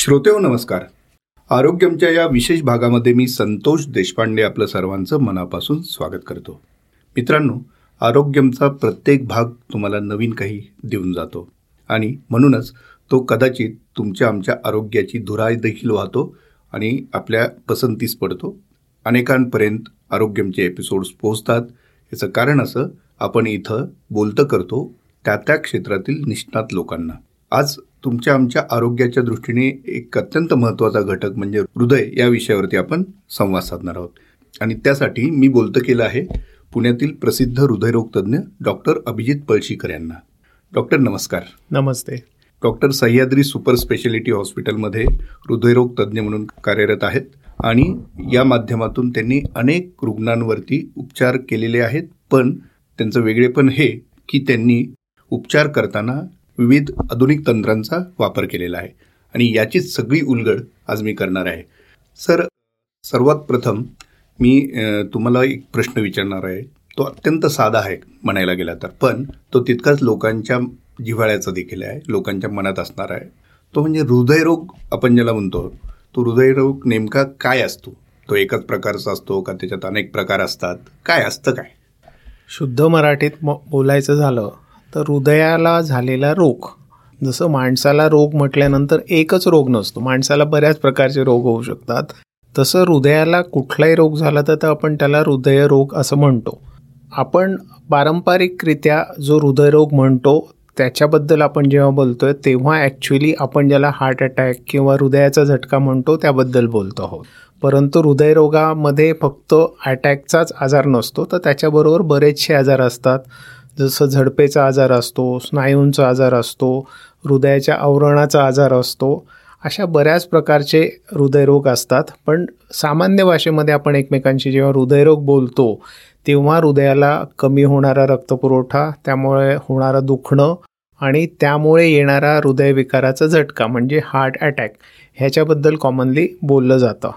श्रोतेहो नमस्कार. आरोग्यमच्या या विशेष भागामध्ये मी संतोष देशपांडे आपलं सर्वांचं मनापासून स्वागत करतो. मित्रांनो आरोग्यमचा प्रत्येक भाग तुम्हाला नवीन काही देऊन जातो. आणि म्हणूनच तो कदाचित तुमच्या आमच्या आरोग्याची धुराय देखील वाहतो आणि आपल्या पसंतीस पडतो. अनेकांपर्यंत आरोग्यमचे एपिसोड्स पोहोचतात. याचं कारण असं आपण इथं बोलतं करतो त्या त्या क्षेत्रातील निष्णात लोकांना. आज तुमच्या आमच्या आरोग्याच्या दृष्टीने एक अत्यंत महत्त्वाचा घटक म्हणजे हृदय या विषयावरती आपण संवाद साधणार आहोत. आणि त्यासाठी मी बोलतं केलं आहे पुण्यातील प्रसिद्ध हृदयरोग तज्ज्ञ डॉक्टर अभिजित पळशीकर यांना. डॉक्टर नमस्कार. नमस्ते. डॉक्टर सह्याद्री सुपर स्पेशालिटी हॉस्पिटलमध्ये हृदयरोग तज्ज्ञ म्हणून कार्यरत आहेत आणि या माध्यमातून त्यांनी अनेक रुग्णांवरती उपचार केलेले आहेत पण त्यांचं वेगळेपण हे की त्यांनी उपचार करताना विविध आधुनिक तंत्रांचा वापर केलेला आहे. आणि याचीच सगळी उलगड आज मी करणार आहे. सर सर्वात प्रथम मी तुम्हाला एक प्रश्न विचारणार आहे. तो अत्यंत साधा आहे म्हणायला गेला तर. पण तो तितकाच लोकांच्या जिव्हाळ्याचा देखील आहे. लोकांच्या मनात असणार आहे. तो म्हणजे हृदयरोग आपण ज्याला म्हणतो तो हृदयरोग नेमका काय असतो? तो एकच प्रकारचा असतो का त्याच्यात अनेक प्रकार असतात? काय असतं काय? शुद्ध मराठीत बोलायचं झालं तर हृदयाला झालेला रोग जसं माणसाला रोग म्हटल्यानंतर एकच रोग नसतो. माणसाला बऱ्याच प्रकारचे रोग होऊ शकतात. तसं हृदयाला कुठलाही रोग झाला तर आपण त्याला हृदयरोग असं म्हणतो. आपण पारंपरिकरित्या जो हृदयरोग म्हणतो त्याच्याबद्दल आपण जेव्हा बोलतोय तेव्हा ॲक्च्युली आपण ज्याला हार्ट अटॅक किंवा हृदयाचा झटका म्हणतो त्याबद्दल बोलतो आहोत. परंतु हृदयरोगामध्ये फक्त अटॅकचाच आजार नसतो तर त्याच्याबरोबर बरेचसे आजार असतात. जसं झडपेचा आजार असतो स्नायूंचा आजार असतो हृदयाच्या आवरणाचा आजार असतो अशा बऱ्याच प्रकारचे हृदयरोग असतात. पण सामान्य भाषेमध्ये आपण एकमेकांशी जेव्हा हृदयरोग बोलतो तेव्हा हृदयाला कमी होणारा रक्तपुरवठा त्यामुळे होणारं दुखणं आणि त्यामुळे येणारा हृदयविकाराचा झटका म्हणजे हार्ट अटॅक ह्याच्याबद्दल कॉमनली बोललं जातं.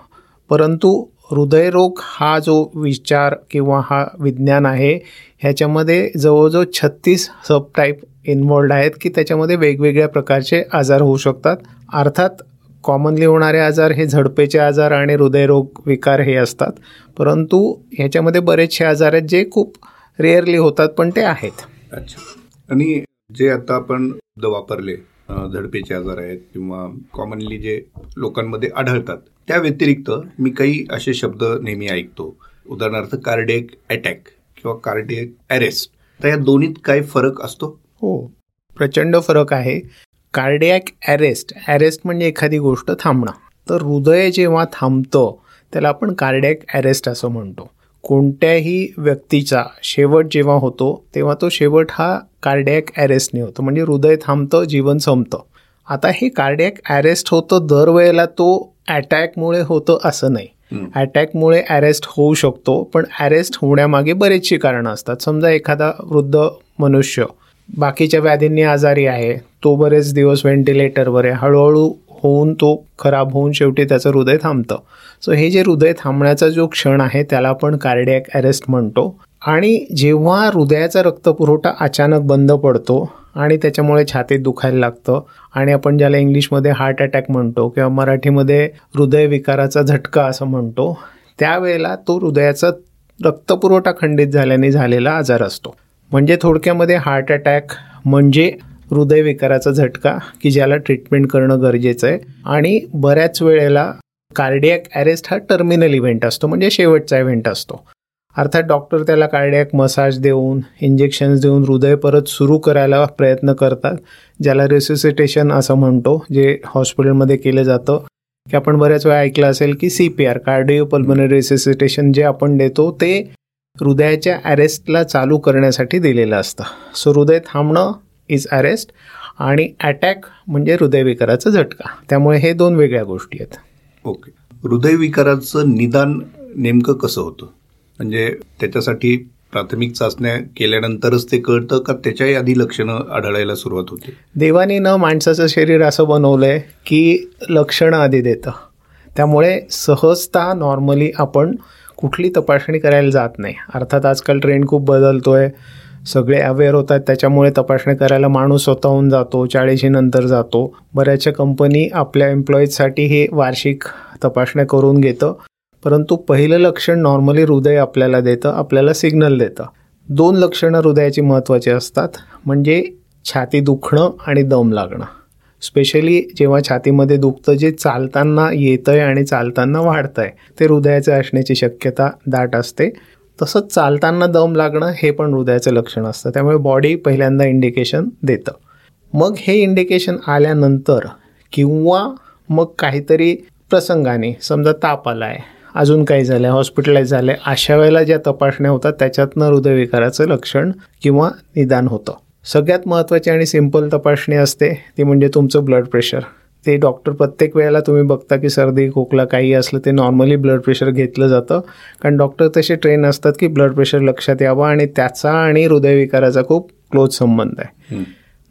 परंतु हृदयरोग हा जो विचार किंवा हा विज्ञान आहे ह्याच्यामध्ये जवळजवळ छत्तीस सब टाईप इन्वॉल्ड आहेत की त्याच्यामध्ये वेगवेगळ्या प्रकारचे आजार होऊ शकतात. अर्थात कॉमनली होणारे आजार हे झडपेचे आजार आणि हृदयरोग विकार हे असतात. परंतु ह्याच्यामध्ये बरेचसे आजार आहेत जे खूप रेअरली होतात पण ते आहेत. अच्छा. आणि जे आता आपण वापरले झडपेचे आजार आहेत किंवा कॉमनली जे लोकांमध्ये आढळतात त्या व्यतिरिक्त मी काही असे शब्द नेहमी ऐकतो. उदाहरणार्थ कार्डिएक अटॅक किंवा कार्डिएक अरेस्ट तर या दोन्हीत काय फरक असतो? हो प्रचंड फरक आहे. कार्डियक अरेस्ट अरेस्ट म्हणजे एखादी गोष्ट थांबणं. तर हृदय जेव्हा थांबतं त्याला आपण कार्डियक अरेस्ट असं म्हणतो. कोणत्याही व्यक्तीचा शेवट जेव्हा होतो तेव्हा तो शेवट हा कार्डियक अरेस्टने होतो. म्हणजे हृदय थांबतं जीवन संपतं. आता हे कार्डियक अरेस्ट होतं दरवेळेला तो अटॅकमुळे होतं असं नाही. अटॅकमुळे अरेस्ट होऊ शकतो पण अरेस्ट होण्यामागे बरेचशी कारणं असतात. समजा एखादा वृद्ध मनुष्य बाकीच्या व्याधींनी आजारी आहे तो बरेच दिवस व्हेंटिलेटरवर आहे. हळूहळू होऊन तो खराब होऊन शेवटी त्याचं हृदय थांबतं. सो हे जे हृदय थांबण्याचा जो क्षण आहे त्याला आपण कार्डियक अरेस्ट म्हणतो. आणि जेव्हा हृदयाचा रक्तपुरवठा अचानक बंद पडतो आणि त्याच्यामुळे छातीत दुखायला लागतं आणि आपण ज्याला इंग्लिशमध्ये हार्ट अटॅक म्हणतो किंवा मराठीमध्ये हृदयविकाराचा झटका असं म्हणतो त्यावेळेला तो हृदयाचा रक्तपुरवठा खंडित झाल्याने झालेला आजार असतो. म्हणजे थोडक्यामध्ये हार्ट अटॅक म्हणजे हृदयविकाराचा झटका की ज्याला ट्रीटमेंट करणं गरजेचं आहे. आणि बऱ्याच वेळेला कार्डियक अरेस्ट हा टर्मिनल इव्हेंट असतो म्हणजे शेवटचा इव्हेंट असतो. अर्थात डॉक्टर त्याला कार्डियक मसाज देऊन इंजेक्शन्स देऊन हृदय परत सुरू करायला प्रयत्न करतात ज्याला रेसिसिटेशन असं म्हणतो जे हॉस्पिटलमध्ये केलं जातं. की आपण बऱ्याच वेळा ऐकलं असेल की C P R cardio pulmonary resuscitation जे आपण देतो ते हृदयाच्या अरेस्टला चालू करण्यासाठी दिलेलं असतं. सो हृदय थांबणं इज अरेस्ट आणि अटॅक म्हणजे हृदयविकाराचा झटका. त्यामुळे हे दोन वेगळ्या गोष्टी आहेत. ओके हृदयविकाराचं निदान नेमकं कसं होतं? म्हणजे त्याच्यासाठी प्राथमिक चाचण्या केल्यानंतरच ते कळतं का त्याच्याही आधी लक्षणं आढळायला सुरुवात होते? देवाने न माणसाचं शरीर असं बनवलंय की लक्षणं आधी देतं. त्यामुळे सहजता नॉर्मली आपण कुठली तपासणी करायला जात नाही. अर्थात आजकाल ट्रेंड खूप बदलतोय. सगळे अवेअर होतात त्याच्यामुळे तपासणी करायला माणूस स्वतःहून जातो चाळीशी नंतर जातो. बऱ्याचशा कंपनी आपल्या एम्प्लॉईजसाठी हे वार्षिक तपासण्या करून घेतं. परंतु पहिलं लक्षण नॉर्मली हृदय आपल्याला देतं आपल्याला सिग्नल देतं. दोन लक्षणं हृदयाची महत्त्वाची असतात म्हणजे छाती दुखणं आणि दम लागणं. स्पेशली जेव्हा छातीमध्ये दुखतं जे चालताना येतं आहे आणि चालताना वाढतं आहे ते हृदयाचे असण्याची शक्यता दाट असते. तसंच चालताना दम लागणं हे पण हृदयाचं लक्षण असतं. त्यामुळे बॉडी पहिल्यांदा इंडिकेशन देतं. मग हे इंडिकेशन आल्यानंतर किंवा मग काहीतरी प्रसंगाने समजा ताप आला आहे अजून काही झालं हॉस्पिटलाइज झालं अशा वेळेला ज्या तपासण्या होतात त्याच्यातनं हृदयविकाराचं लक्षण किंवा निदान होतं. सगळ्यात महत्त्वाची आणि सिंपल तपासणी असते ती म्हणजे तुमचं ब्लड प्रेशर ते डॉक्टर प्रत्येक वेळेला तुम्ही बघता की सर्दी खोकला काही असलं ते नॉर्मली ब्लड प्रेशर घेतलं जातं. कारण डॉक्टर तसे ट्रेन असतात की ब्लड प्रेशर लक्षात यावं आणि त्याचा आणि हृदयविकाराचा खूप क्लोज संबंध आहे.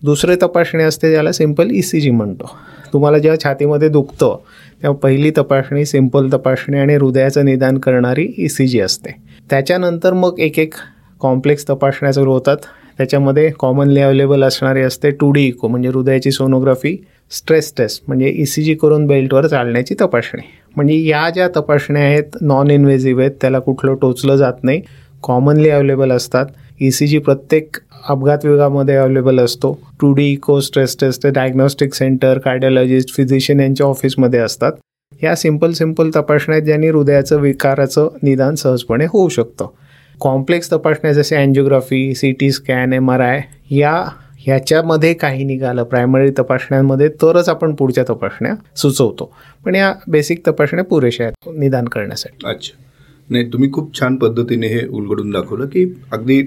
दुसरे तपासणी असते ज्याला सिंपल ई सी जी म्हणतो. तुम्हाला जेव्हा छातीमध्ये दुखतं तेव्हा पहिली तपासणी सिंपल तपासणी आणि हृदयाचं निदान करणारी ई सी जी असते. त्याच्यानंतर मग एक एक कॉम्प्लेक्स तपासण्या सुरू होतात. त्याच्यामध्ये कॉमनली अवेलेबल असणारी असते टू डी इको म्हणजे हृदयाची सोनोग्राफी स्ट्रेस टेस्ट म्हणजे ई सी जी करून बेल्टवर चालण्याची तपासणी. म्हणजे या ज्या तपासण्या आहेत नॉन इन्व्हेझिव्ह आहेत त्याला कुठलं टोचलं जात नाही. कॉमनली अवेलेबल असतात. ई सी जी प्रत्येक अपघात विभागामध्ये अवेलेबल असतो. Two D echo stress test diagnostic centre cardiologist physician यांच्या ऑफिसमध्ये असतात. या सिंपल सिंपल तपासण्या ज्यांनी हृदयाचं विकाराचं निदान सहजपणे होऊ शकतं. कॉम्प्लेक्स तपासण्या जसे angiography C T scan M R I या ह्याच्यामध्ये काही निघालं. प्रायमरी तपासण्यांमध्ये तरच आपण पुढच्या तपासण्या सुचवतो. पण या बेसिक तपासण्या पुरेशा आहेत निदान करण्यासाठी. अच्छा. नाही तुम्ही खूप छान पद्धतीने हे उलगडून दाखवलं की अगदी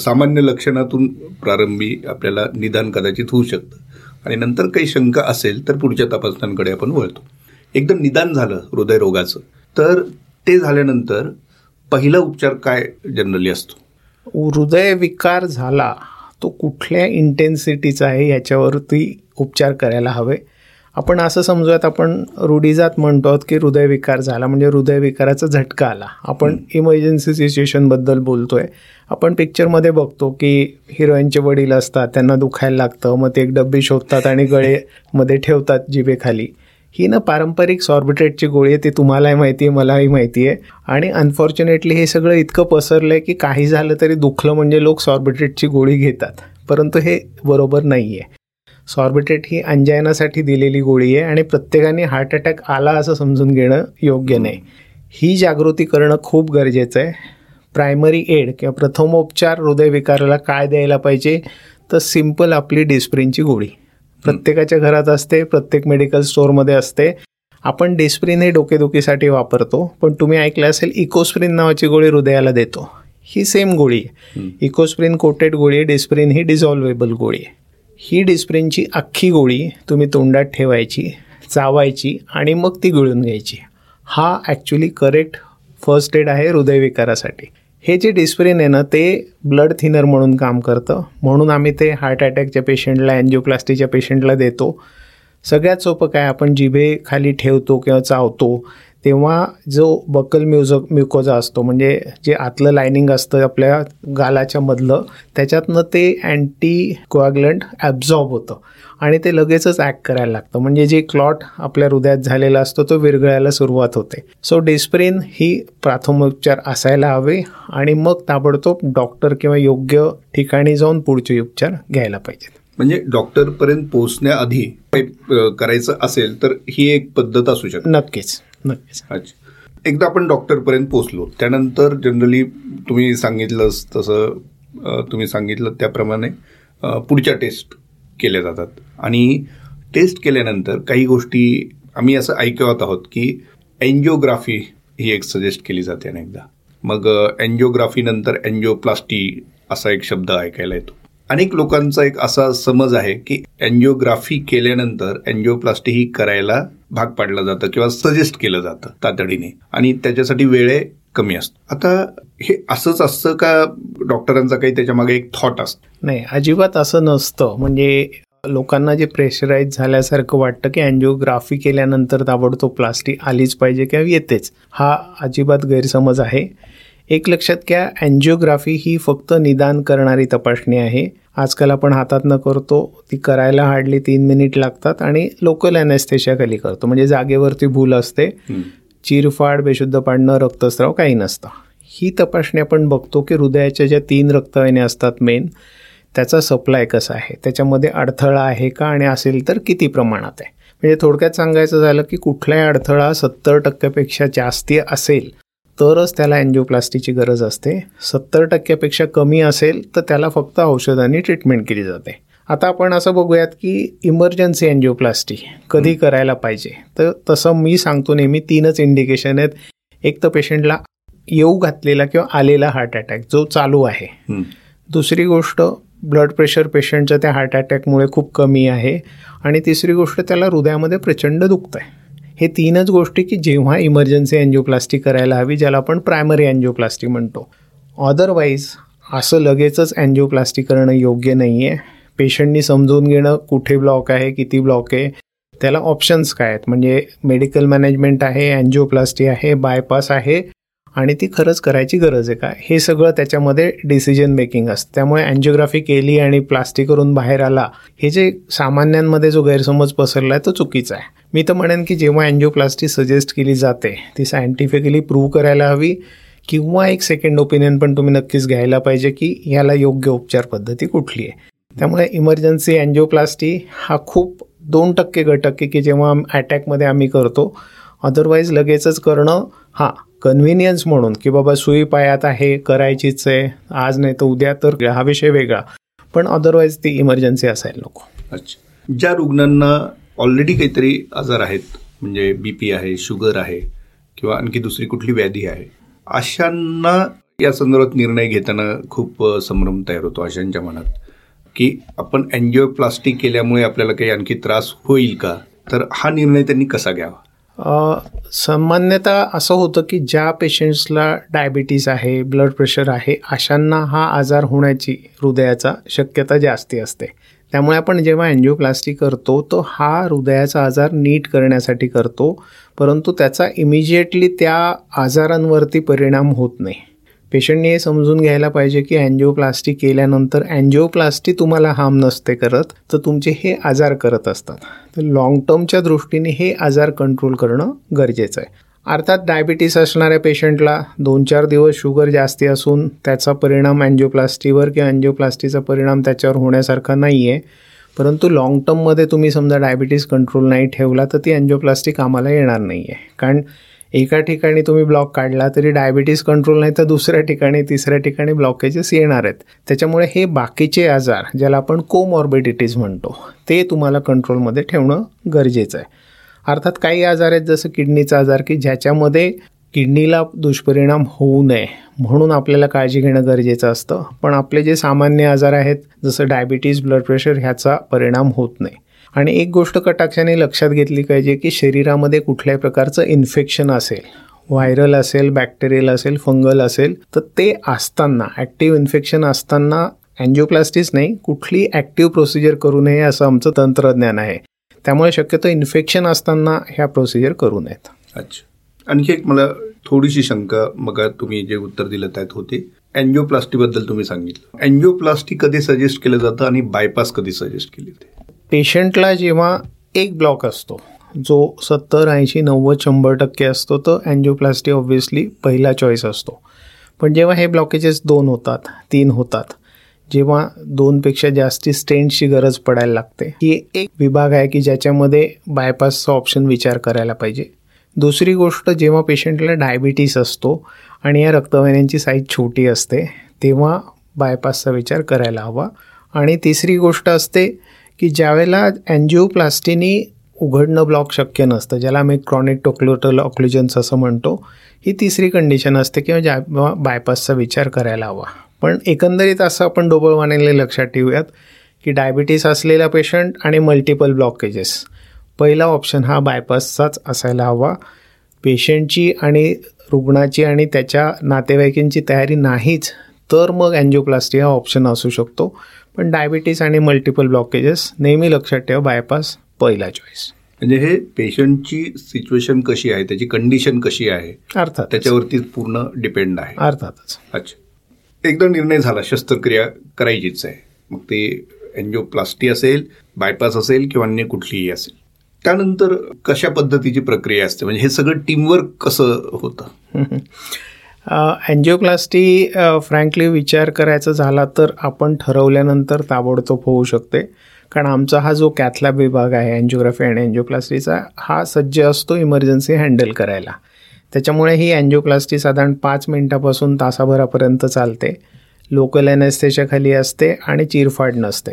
सामान्य लक्षणातून प्रारंभी आपल्याला निदान कदाचित होऊ शकतं. आणि नंतर काही शंका असेल तर पुढच्या तपासण्यांकडे आपण वळतो. एकदम निदान झालं हृदयरोगाचं. तर ते झाल्यानंतर पहिला उपचार काय जनरली असतो? हृदय विकार झाला तो कुठल्या इंटेन्सिटीचा आहे याच्यावरती उपचार करायला हवे. आपण असं समजूयात आपण रूढीजात म्हणतो आहोत की हृदयविकार झाला म्हणजे हृदयविकाराचा झटका आला. आपण इमर्जन्सी सिच्युएशनबद्दल बोलतोय. आपण पिक्चरमध्ये बघतो की हिरोईनचे वडील असतात त्यांना दुखायला लागतं मग ते एक डब्बी शोधतात आणि गळेमध्ये ठेवतात जिभेखाली. ही ना पारंपरिक सॉर्बिट्रेटची गोळी आहे ती तुम्हालाही माहिती आहे मलाही माहिती आहे. आणि अनफॉर्च्युनेटली हे सगळं इतकं पसरलं आहे की काही झालं तरी दुखलं म्हणजे लोक सॉर्बिट्रेटची गोळी घेतात. परंतु हे बरोबर नाही आहे सॉर्बिट्रेट ही अंजायनासाठी दिलेली गोळी आहे आणि प्रत्येकाने हार्ट अटॅक आला असं समजून घेणं योग्य नाही. ही जागृती करणं खूप गरजेचं आहे. प्रायमरी एड किंवा प्रथमोपचार हृदयविकाराला काय द्यायला पाहिजे? तर सिंपल आपली डिस्प्रिनची गोळी. प्रत्येकाच्या घरात असते प्रत्येक मेडिकल स्टोअरमध्ये असते. आपण डिस्प्रिन हे डोकेदुखीसाठी वापरतो पण तुम्ही ऐकलं असेल इकोस्प्रिन नावाची गोळी हृदयाला देतो. ही सेम गोळी आहे. इकोस्प्रिन कोटेड गोळी आहे डिस्प्रिन ही डिझॉल्वेबल गोळी आहे. ही डिस्प्रिनची अख्खी गोळी तुम्ही तोंडात ठेवायची चावायची आणि मग ती गिळून घ्यायची. हा ॲक्च्युली करेक्ट फर्स्ट एड आहे हृदयविकारासाठी. हे जे डिस्प्रिन आहे ना ते ब्लड थिनर म्हणून काम करतं. म्हणून आम्ही ते हार्ट अटॅकच्या पेशंटला अँजिओप्लास्टीच्या पेशंटला देतो. सगळ्यात सोपं काय आपण जिभे खाली ठेवतो किंवा चावतो. तेव्हा जो बकल म्युझ म्युकोजा असतो म्हणजे जे आतलं लायनिंग असतं आपल्या गालाच्या मधलं त्याच्यातनं ते अँटी कोॲग्लंट ॲब्झॉर्ब होतं. आणि ते लगेचच ॲक्ट करायला लागतं. म्हणजे जे क्लॉट आपल्या हृदयात झालेला असतो तो विरघळायला सुरुवात होते. सो डिस्प्रिन ही प्राथमोपचार असायला हवे आणि मग ताबडतोब डॉक्टर किंवा योग्य ठिकाणी जाऊन पुढचे उपचार घ्यायला पाहिजेत. म्हणजे डॉक्टरपर्यंत पोहोचण्याआधी करायचं असेल तर ही एक पद्धत असू शकते. नक्कीच. नक्कीच. अच्छा. एकदा आपण डॉक्टरपर्यंत पोचलो त्यानंतर जनरली तुम्ही सांगितलं तसं तुम्ही सांगितलं त्याप्रमाणे पुढच्या टेस्ट केल्या जातात. आणि टेस्ट केल्यानंतर काही गोष्टी आम्ही असं ऐकवत आहोत की एन्जिओग्राफी ही एक सजेस्ट केली जाते अनेकदा. मग एन्जिओग्राफीनंतर एन्जिओप्लास्टी असा एक शब्द ऐकायला येतो. अनेक लोकांचा एक असा समज आहे की अँजिओग्राफी केल्यानंतर अँजिओप्लास्टी ही करायला भाग पाडलं जातं किंवा सजेस्ट केलं जातं तातडीने. आणि त्याच्यासाठी वेळ कमी असतो. आता हे असंच असतं का डॉक्टरांचा काही त्याच्यामागे एक थॉट असतो? नाही अजिबात असं नसतं. म्हणजे लोकांना जे प्रेशराईज झाल्यासारखं वाटतं की अँजिओग्राफी केल्यानंतर ताबडतोब प्लास्टिक आलीच पाहिजे किंवा येतेच हा अजिबात गैरसमज आहे. एक लक्षात घ्या अँजिओग्राफी ही फक्त निदान करणारी तपासणी आहे. आजकाल आपण हातात न करतो ती करायला हार्डली तीन मिनिट लागतात आणि लोकल खाली करतो. म्हणजे जागेवरती भूल असते चिरफाड बेशुद्ध पाडणं रक्तस्राव काही नसतं. ही तपासणी आपण बघतो की हृदयाच्या ज्या तीन रक्तवाहिन्या असतात मेन त्याचा सप्लाय कसा आहे? त्याच्यामध्ये अडथळा आहे का आणि असेल तर किती प्रमाणात आहे? म्हणजे थोडक्यात सांगायचं झालं की कुठलाही अडथळा सत्तर टक्क्यापेक्षा जास्ती असेल तरच त्याला अँजिओप्लास्टीची गरज असते. सत्तर टक्क्यापेक्षा कमी असेल तर त्याला फक्त औषधांनी ट्रीटमेंट केली जाते. आता आपण असं बघूयात की इमर्जन्सी अँजिओप्लास्टी कधी करायला पाहिजे? तर तसं मी सांगतो नेहमी तीनच इंडिकेशन आहेत. एक तर पेशंटला येऊ घातलेला किंवा आलेला हार्ट अटॅक जो चालू आहे. दुसरी गोष्ट ब्लड प्रेशर पेशंटचं त्या हार्ट अटॅकमुळे खूप कमी आहे. आणि तिसरी गोष्ट त्याला हृदयामध्ये प्रचंड दुखतं आहे हे तीनच गोष्टी की जेव्हा इमर्जन्सी अँजिओप्लास्टी करायला हवी ज्याला आपण प्रायमरी अँजिओप्लास्टी म्हणतो. अदरवाईज असं लगेचच अँजिओप्लास्टी करणं योग्य नाही आहे पेशंटनी समजून घेणं कुठे ब्लॉक आहे किती ब्लॉक आहे त्याला ऑप्शन्स काय आहेत? म्हणजे मेडिकल मॅनेजमेंट आहे अँजिओप्लास्टी आहे बायपास आहे आणि ती खरंच करायची गरज आहे का? हे सगळं त्याच्यामध्ये डिसिजन मेकिंग असतं. त्यामुळे अँजिओग्राफी केली आणि प्लास्टिक करून बाहेर आला हे जे सामान्यांमध्ये जो गैरसमज पसरला आहे तो चुकीचा आहे. मी तर म्हणेन की जेव्हा अँजिओप्लास्टी सजेस्ट केली जाते ती सायंटिफिकली प्रूव्ह करायला हवी किंवा एक सेकंड ओपिनियन पण तुम्ही नक्कीच घ्यायला पाहिजे की याला योग्य उपचार पद्धती कुठली आहे. त्यामुळे इमर्जन्सी अँजिओप्लास्टी हा खूप दोन टक्के घटक आहे की जेव्हा अटॅकमध्ये आम्ही करतो. अदरवाईज लगेचच करणं हां कन्व्हिनियन्स म्हणून की बाबा सुई पायात आहे करायचीच आहे आज नाही तर उद्या तर हा विषय वेगळा. पण अदरवाईज ती इमर्जन्सी असायला नको. अच्छा. ज्या रुग्णांना ऑलरेडी काहीतरी आजार आहेत म्हणजे बी पी आहे शुगर आहे किंवा आणखी दुसरी कुठली व्याधी आहे अशांना या संदर्भात निर्णय घेताना खूप संभ्रम तयार होतो अशांच्या मनात की आपण अँजिओप्लास्टिक केल्यामुळे आपल्याला काही आणखी त्रास होईल का? तर हा निर्णय त्यांनी कसा घ्यावा? सामान्यतः असं होतं की ज्या पेशंट्सला डायबिटीस आहे ब्लड प्रेशर आहे अशांना हा आजार होण्याची हृदयाचा शक्यता जास्ती असते. त्यामुळे आपण जेव्हा अँजिओप्लास्टी करतो तो हा हृदयाचा आजार नीट करण्यासाठी करतो परंतु त्याचा इमिजिएटली त्या आजारांवरती परिणाम होत नाही. पेशंटने हे समजून घ्यायला पाहिजे की अँजिओप्लास्टी केल्यानंतर अँजिओप्लास्टी तुम्हाला हार्म नसते करत तर तुमचे हे आजार करत असतात. तर लाँग टर्मच्या दृष्टीने हे आजार कंट्रोल करणं गरजेचं आहे. अर्थात डायबिटीस असणाऱ्या पेशंटला दोन चार दिवस शुगर जास्ती असून त्याचा परिणाम अँजिओप्लास्टीवर किंवा अँजिओप्लास्टीचा परिणाम त्याच्यावर होण्यासारखा नाही आहे परंतु लाँग टर्ममध्ये तुम्ही समजा डायबिटीस कंट्रोल नाही ठेवला तर ती अँजिओप्लास्टी कामाला येणार नाही आहे कारण एका ठिकाणी तुम्ही ब्लॉक काढला तरी डायबिटीस कंट्रोल नाही तर दुसऱ्या ठिकाणी तिसऱ्या ठिकाणी ब्लॉकेजेस येणार आहेत. त्याच्यामुळे हे बाकीचे आजार ज्याला आपण कोमॉर्बिडिटीज म्हणतो ते तुम्हाला कंट्रोलमध्ये ठेवणं गरजेचं आहे. अर्थात काही आजार आहेत जसं किडनीचा आजार की ज्याच्यामध्ये किडनीला दुष्परिणाम होऊ नये म्हणून आपल्याला काळजी घेणं गरजेचं असतं. पण आपले जे सामान्य आजार आहेत जसं डायबिटीज ब्लड प्रेशर ह्याचा परिणाम होत नाही. आणि एक गोष्ट कटाक्षाने लक्षात घेतली पाहिजे की शरीरामध्ये कुठल्याही प्रकारचं इन्फेक्शन असेल व्हायरल असेल बॅक्टेरियल असेल फंगल असेल तर ते असताना ॲक्टिव्ह इन्फेक्शन असताना अँजिओप्लास्टिस नाही कुठली ॲक्टिव्ह प्रोसिजर करू नये असं आमचं तंत्रज्ञान आहे. त्यामुळे शक्यतो इन्फेक्शन असताना ह्या प्रोसिजर करू नयेत. अच्छा. आणखी एक मला थोडीशी शंका मग तुम्ही जे उत्तर दिलं त्यात होते. अँजिओप्लास्टीबद्दल तुम्ही सांगितलं. अँजिओप्लास्टी कधी सजेस्ट केलं जातं आणि बायपास कधी सजेस्ट केली जाते? पेशंटला जेव्हा एक ब्लॉक असतो जो सत्तर ऐंशी नव्वद शंभर टक्के असतो तर अँजिओप्लास्टी ऑब्व्हियसली पहिला चॉईस असतो. पण जेव्हा हे ब्लॉकेजेस दोन होतात तीन होतात जेव्हा दोनपेक्षा जास्ती स्टेंटची गरज पडायला लागते ही एक विभाग आहे की ज्याच्यामध्ये बायपासचा ऑप्शन विचार करायला पाहिजे. दुसरी गोष्ट जेव्हा पेशंटला डायबिटीस असतो आणि या रक्तवाहिन्यांची साईज छोटी असते तेव्हा बायपासचा विचार करायला हवा. आणि तिसरी गोष्ट असते की ज्यावेळेला अँजिओप्लास्टीनी उघडणं ब्लॉक शक्य नसतं ज्याला आम्ही क्रॉनिक टोक्लोटल ऑक्लुजन्स असं म्हणतो ही तिसरी कंडिशन असते किंवा ज्या बायपासचा विचार करायला हवा. पण एकंदरीत असं आपण डोबळवाणीला लक्षात ठेवूयात की डायबिटीस असलेला पेशंट आणि मल्टिपल ब्लॉकेजेस पहिला ऑप्शन हा बायपासचाच असायला हवा. पेशंटची आणि रुग्णाची आणि त्याच्या नातेवाईकांची तयारी नाहीच तर मग अँजिओप्लास्टी हा ऑप्शन असू शकतो. पण डायबिटीस आणि मल्टिपल ब्लॉकेजेस नेहमी लक्षात ठेवा बायपास पहिला चॉईस म्हणजे हे पेशंटची सिच्युएशन कशी आहे त्याची कंडिशन कशी आहे अर्थात त्याच्यावरती पूर्ण डिपेंड आहे. अर्थातच. अच्छा. एकदा निर्णय झाला शस्त्रक्रिया करायचीच आहे. मग ते एन्जिओप्लास्टी असेल बायपास असेल किंवा अन्य कुठलीही असेल. त्यानंतर कशा पद्धतीची प्रक्रिया असते? म्हणजे हे सगळं टीमवर्क कसं होतं? अँजिओप्लास्टी फ्रँकली विचार करायचा झाला तर आपण ठरवल्यानंतर ताबडतोब होऊ शकते. कारण आमचा हा जो कॅथलॅब विभाग आहे अँजिओग्राफी आणि अँजिओप्लास्टीचा हा सज्ज असतो इमर्जन्सी हँडल करायला. त्याच्यामुळे ही अँजिओप्लास्टी साधारण पाच मिनिटापासून तासाभरापर्यंत चालते. लोकल खाली असते आणि चिरफाड नसते.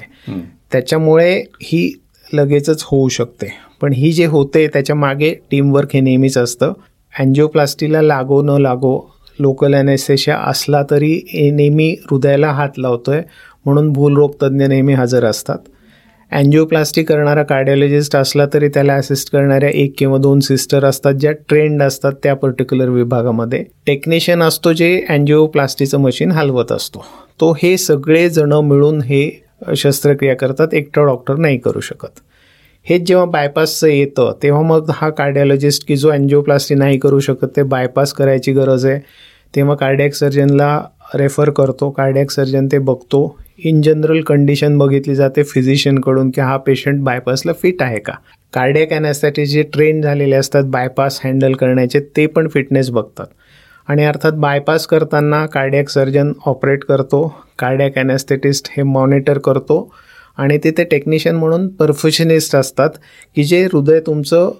त्याच्यामुळे ही लगेचच होऊ शकते. पण ही जे होते त्याच्यामागे टीमवर्क हे नेहमीच असतं. अँजिओप्लास्टीला लागो न लागो लोकल ॲनेस्थेशिया असला तरी नेहमी हृदयाला हात लावतो आहे म्हणून भूलरोग तज्ज्ञ नेहमी हजर असतात. अँजिओप्लास्टी करणारा कार्डिओलॉजिस्ट असला तरी त्याला असिस्ट करणाऱ्या एक किंवा दोन सिस्टर असतात ज्या ट्रेंड असतात त्या पर्टिक्युलर विभागामध्ये. टेक्निशियन असतो जे अँजिओप्लास्टीचं मशीन हलवत असतो. तो हे सगळेजणं मिळून हे शस्त्रक्रिया करतात एकटा डॉक्टर नाही करू शकत. हेच जेव्हा बायपासचं येतं तेव्हा मग हा कार्डिओलॉजिस्ट की जो अँजिओप्लास्टी नाही करू शकत ते बायपास करायची गरज आहे. तेव्हा कार्डियक सर्जनला रेफर करतो. कार्डियक सर्जन ते बघतो. इन जनरल कंडिशन बघितली जाते फिजिशियनकडून की हा पेशंट बायपासला फिट आहे का? कार्डियक अॅनॅस्थॅटिक जे ट्रेन झालेले असतात बायपास हँडल करण्याचे ते पण फिटनेस बघतात. आणि अर्थात बायपास करताना कार्डियक सर्जन ऑपरेट करतो. कार्डियक अॅनॅस्थेटिस्ट हे मॉनिटर करतो. आणि तिथे टेक्निशियन म्हणून परफेशनिस्ट असतात की जे हृदय तुमचं